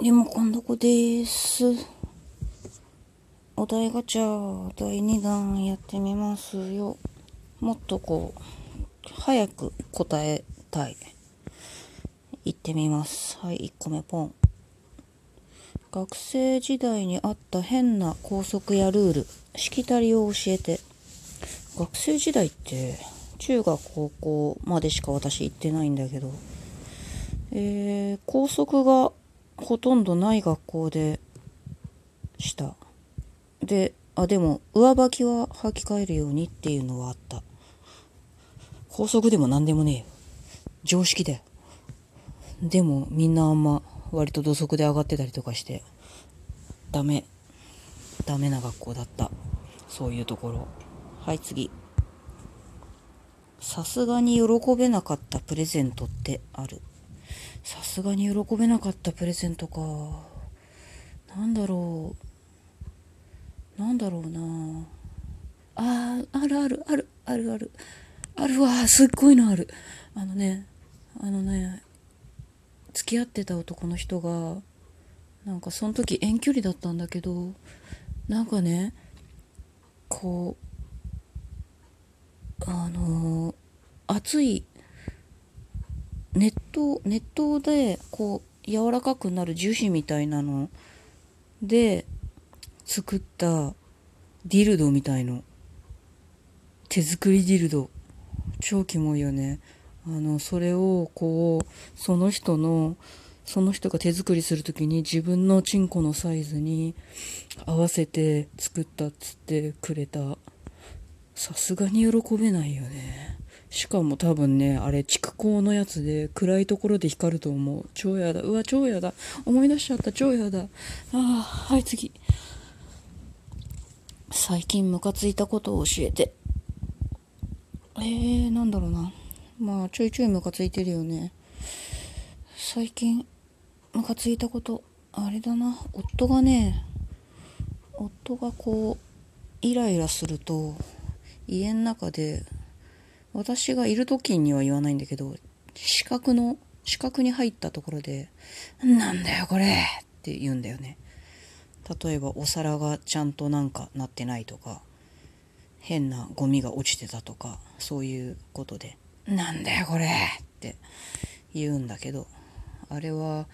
リモコンどこです。お題ガチャ第2弾やってみますよ。もっとこう、早く答えたい。行ってみます。はい、1個目ポン。学生時代にあった変な校則やルール、しきたりを教えて。学生時代って、中学高校までしか私行ってないんだけど、えー、校則がほとんどない学校でした。で、あ、でも、上履きは履き替えるようにっていうのはあった。校則でも何でもねえよ。常識だよ。でも、みんなあんま、割と土足で上がってたりとかして、ダメ。ダメな学校だった。そういうところ。はい、次。さすがに喜べなかったプレゼントってある。さすがに喜べなかったプレゼントか。なんだろう。なんだろうな。あー、あるあるある、あるある。あるわ、すっごいのある。あのね、あのね、付き合ってた男の人が、なんかその時遠距離だったんだけど、なんかね、こう、あのー熱い熱湯熱湯でこう柔らかくなる樹脂みたいなので作ったディルドみたいの。手作りディルド。超キモいよね。あのそれをこうその人のその人が手作りする時に自分のチンコのサイズに合わせて作ったっつってくれた。さすがに喜べないよね。しかも多分ね、あれ、蓄光のやつで、暗いところで光ると思う。超やだ。うわ、超やだ。思い出しちゃった。超やだ。ああ、はい、次。最近ムカついたことを教えて。えー、なんだろうな。まあ、ちょいちょいムカついてるよね。最近、ムカついたこと、あれだな。夫がね、夫がこう、イライラすると、家の中で、私がいる時には言わないんだけど、四角の、四角に入ったところで、なんだよこれって言うんだよね。例えばお皿がちゃんとなんかなってないとか、変なゴミが落ちてたとか、そういうことで、なんだよこれって言うんだけど、あれは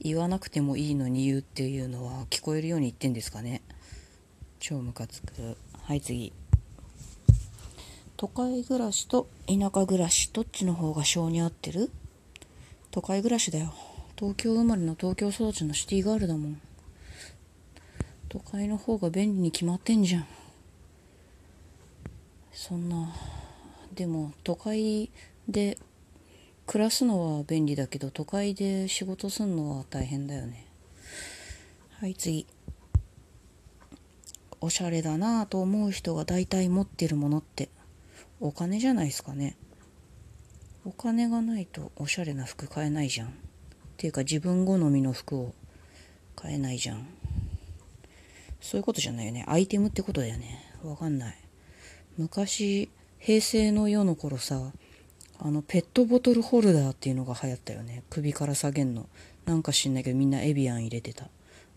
言わなくてもいいのに言うっていうのは聞こえるように言ってんですかね。超ムカつく。はい次。都会暮らしと田舎暮らしどっちの方が性に合ってる？都会暮らしだよ。東京生まれの東京育ちのシティガールだもん。都会の方が便利に決まってんじゃん。そんなでも都会で暮らすのは便利だけど都会で仕事すんのは大変だよね。はい次。おしゃれだなぁと思う人が大体持ってるものって。お金じゃないですかね。お金がないとおしゃれな服買えないじゃん。っていうか自分好みの服を買えないじゃん。そういうことじゃないよね。アイテムってことだよね。わかんない。昔平成の世の頃さあのペットボトルホルダーっていうのが流行ったよね。首から下げんの。なんか知んないけどみんなエビアン入れてた。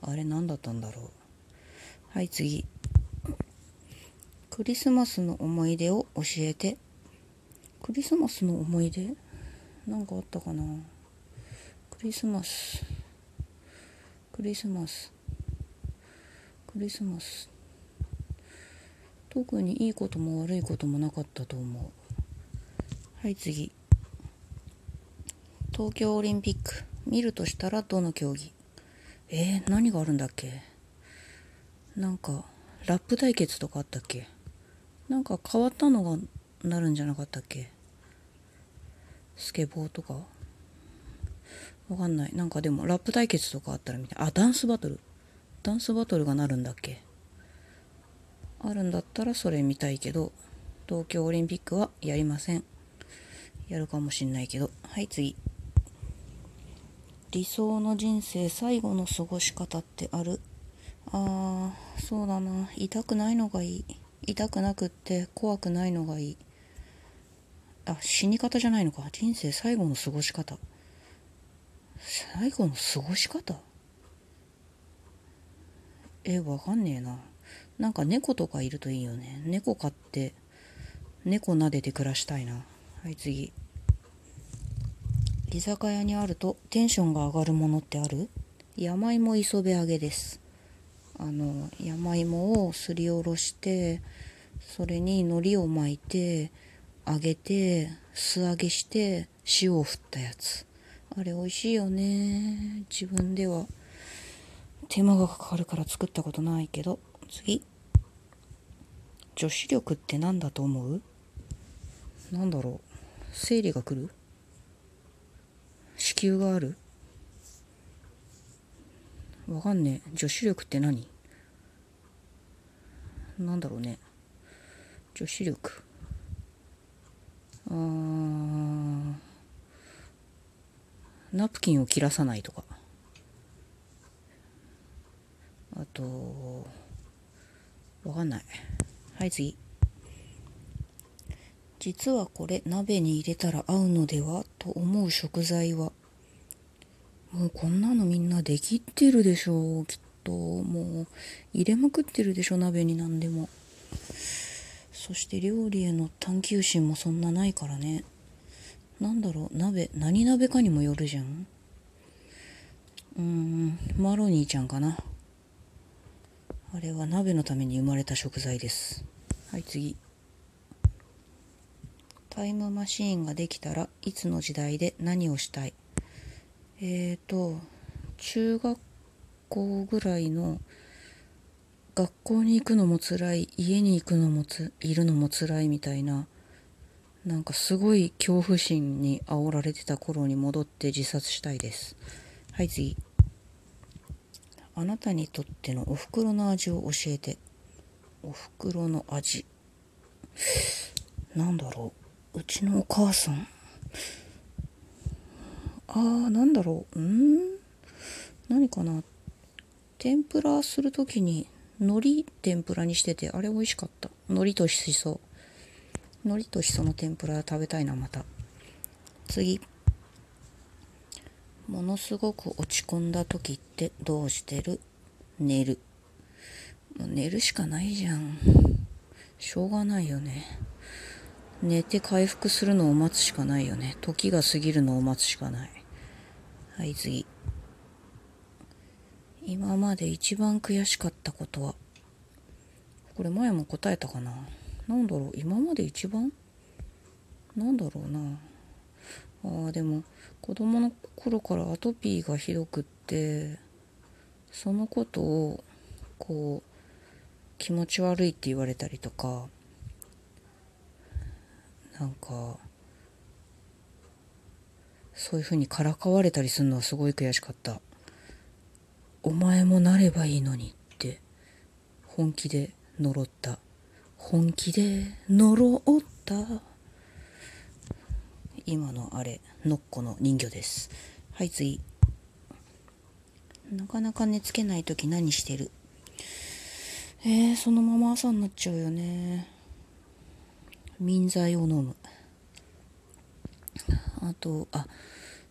あれ何だったんだろう。はい次。クリスマスの思い出を教えて。クリスマスの思い出？なんかあったかな？クリスマス。クリスマス。クリスマス。特にいいことも悪いこともなかったと思う。はい、次。東京オリンピック。見るとしたらどの競技えー、何があるんだっけ？なんか、ラップ対決とかあったっけ？なんか変わったのがなるんじゃなかったっけ？スケボーとか？わかんない。なんかでもラップ対決とかあったらみたい。あ、ダンスバトル。ダンスバトルがなるんだっけ？あるんだったらそれ見たいけど、東京オリンピックはやりません。やるかもしんないけど。はい、次。理想の人生最後の過ごし方ってある？あー、そうだな。痛くないのがいい。痛くなくって怖くないのがいい。あ、死に方じゃないのか。人生最後の過ごし方。最後の過ごし方？えわかんねえな。なんか猫とかいるといいよね。猫飼って猫撫でて暮らしたいな。はい次。居酒屋にあるとテンションが上がるものってある？山芋磯辺揚げです。あの山芋をすりおろしてそれに海苔を巻いて揚げて素揚げして塩を振ったやつ。あれ美味しいよね。自分では。手間がかかるから作ったことないけど。次。女子力って何だと思う？なんだろう。生理が来る？子宮がある？わかんねえ。女子力って何？なんだろうね。女子力。あー。ナプキンを切らさないとか。あとわかんない。はい次。実はこれ鍋に入れたら合うのではと思う食材は。もうこんなのみんなできってるでしょう。きっともう入れまくってるでしょ鍋になんでも。そして料理への探求心もそんなないからね。なんだろう？鍋何鍋かにもよるじゃん。うーんマロニーちゃんかな。あれは鍋のために生まれた食材です。はい次。タイムマシーンができたらいつの時代で何をしたい？えーと中学校ぐらいの学校に行くのも辛い家に行くのもついるのも辛いみたいななんかすごい恐怖心に煽られてた頃に戻って自殺したいです。はい次。あなたにとってのお袋の味を教えて。お袋の味。なんだろう。うちのお母さん。あーなんだろう。うん？何かな。天ぷらする時に海苔天ぷらにしててあれ美味しかった。海苔としそ。海苔としその天ぷら食べたいなまた。次。ものすごく落ち込んだ時ってどうしてる？寝る。もう寝るしかないじゃん。しょうがないよね。寝て回復するのを待つしかないよね。時が過ぎるのを待つしかない。はい次。今まで一番悔しかったことは？これ前も答えたかな？なんだろう？今まで一番？なんだろうな？あーでも子供の頃からアトピーがひどくってそのことをこう気持ち悪いって言われたりとかなんかそういうふうにからかわれたりするのはすごい悔しかった。お前もなればいいのにって本気で呪った。本気で呪った。今のあれノッコの人魚です。はい次。なかなか寝つけない時何してる？えー、そのまま朝になっちゃうよね。眠剤を飲む。あとあ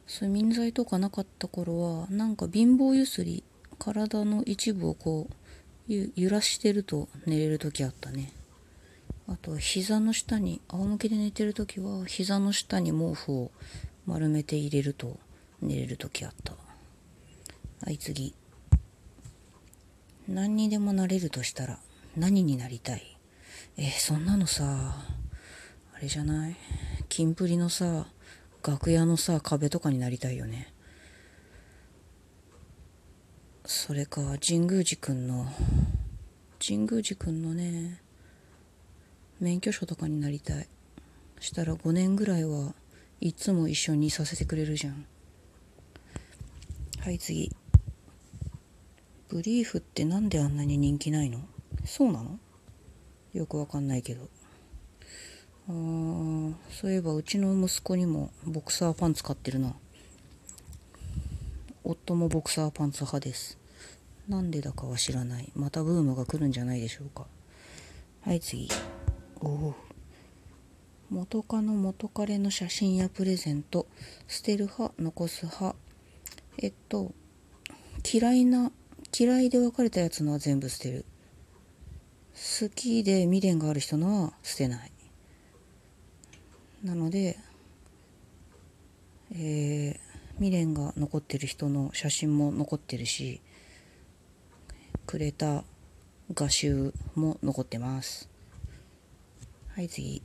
そういう眠剤とかなかった頃はなんか貧乏ゆすり体の一部をこう揺らしてると寝れる時あったね。あと膝の下に仰向けで寝てる時は膝の下に毛布を丸めて入れると寝れる時あった。はい次。何にでもなれるとしたら何になりたい？えーそんなのさあれじゃない？キンプリのさ楽屋のさ壁とかになりたいよね。それか神宮寺くんの神宮寺くんのね免許証とかになりたい。したら5年ぐらいはいつも一緒にさせてくれるじゃん。はい次。ブリーフってなんであんなに人気ないの？そうなの？よくわかんないけど。あーそういえばうちの息子にもボクサーパンツ買ってるな。夫もボクサーパンツ派です。なんでだかは知らない。またブームが来るんじゃないでしょうか。はい次。おお。元カノ元彼の写真やプレゼント。捨てる派残す派。えっと嫌いな嫌いで別れたやつのは全部捨てる。好きで未練がある人のは捨てない。なのでえー、未練が残ってる人の写真も残ってるしくれた画集も残ってます。はい次。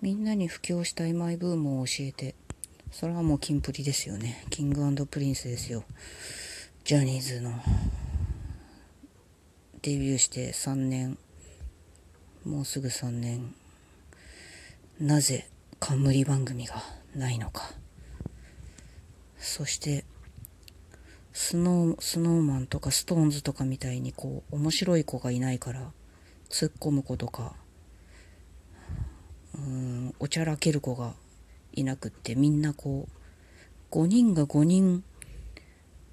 みんなに布教したいマイブームを教えて。それはもうキンプリですよね。キングプリンスですよ。ジャニーズの。デビューして3年。もうすぐ3年。なぜ冠番組がないのか。そしてスノースノーマンとかストーンズとかみたいにこう面白い子がいないから突っ込む子とかうんおちゃらける子がいなくってみんなこう5人が5人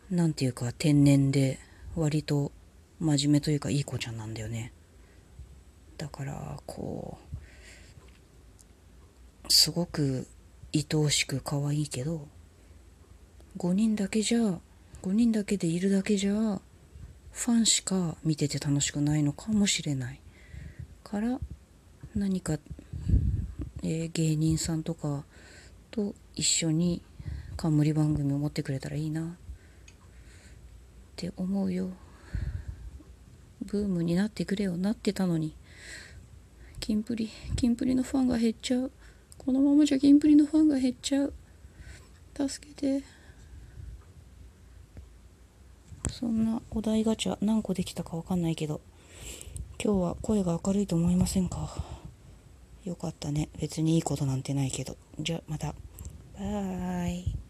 なんていうか天然で割と真面目というかいい子ちゃんなんだよね。だからこうすごく愛おしく可愛いけど5人だけじゃ5人だけでいるだけじゃファンしか見てて楽しくないのかもしれない。から何か、えー、芸人さんとかと一緒に冠番組を持ってくれたらいいな。って思うよ。ブームになってくれよなってたのに。キンプリキンプリのファンが減っちゃう。このままじゃキンプリのファンが減っちゃう。助けて。そんなお題ガチャ何個できたかわかんないけど今日は声が明るいと思いませんか？よかったね。別にいいことなんてないけど。じゃあまた。バイ。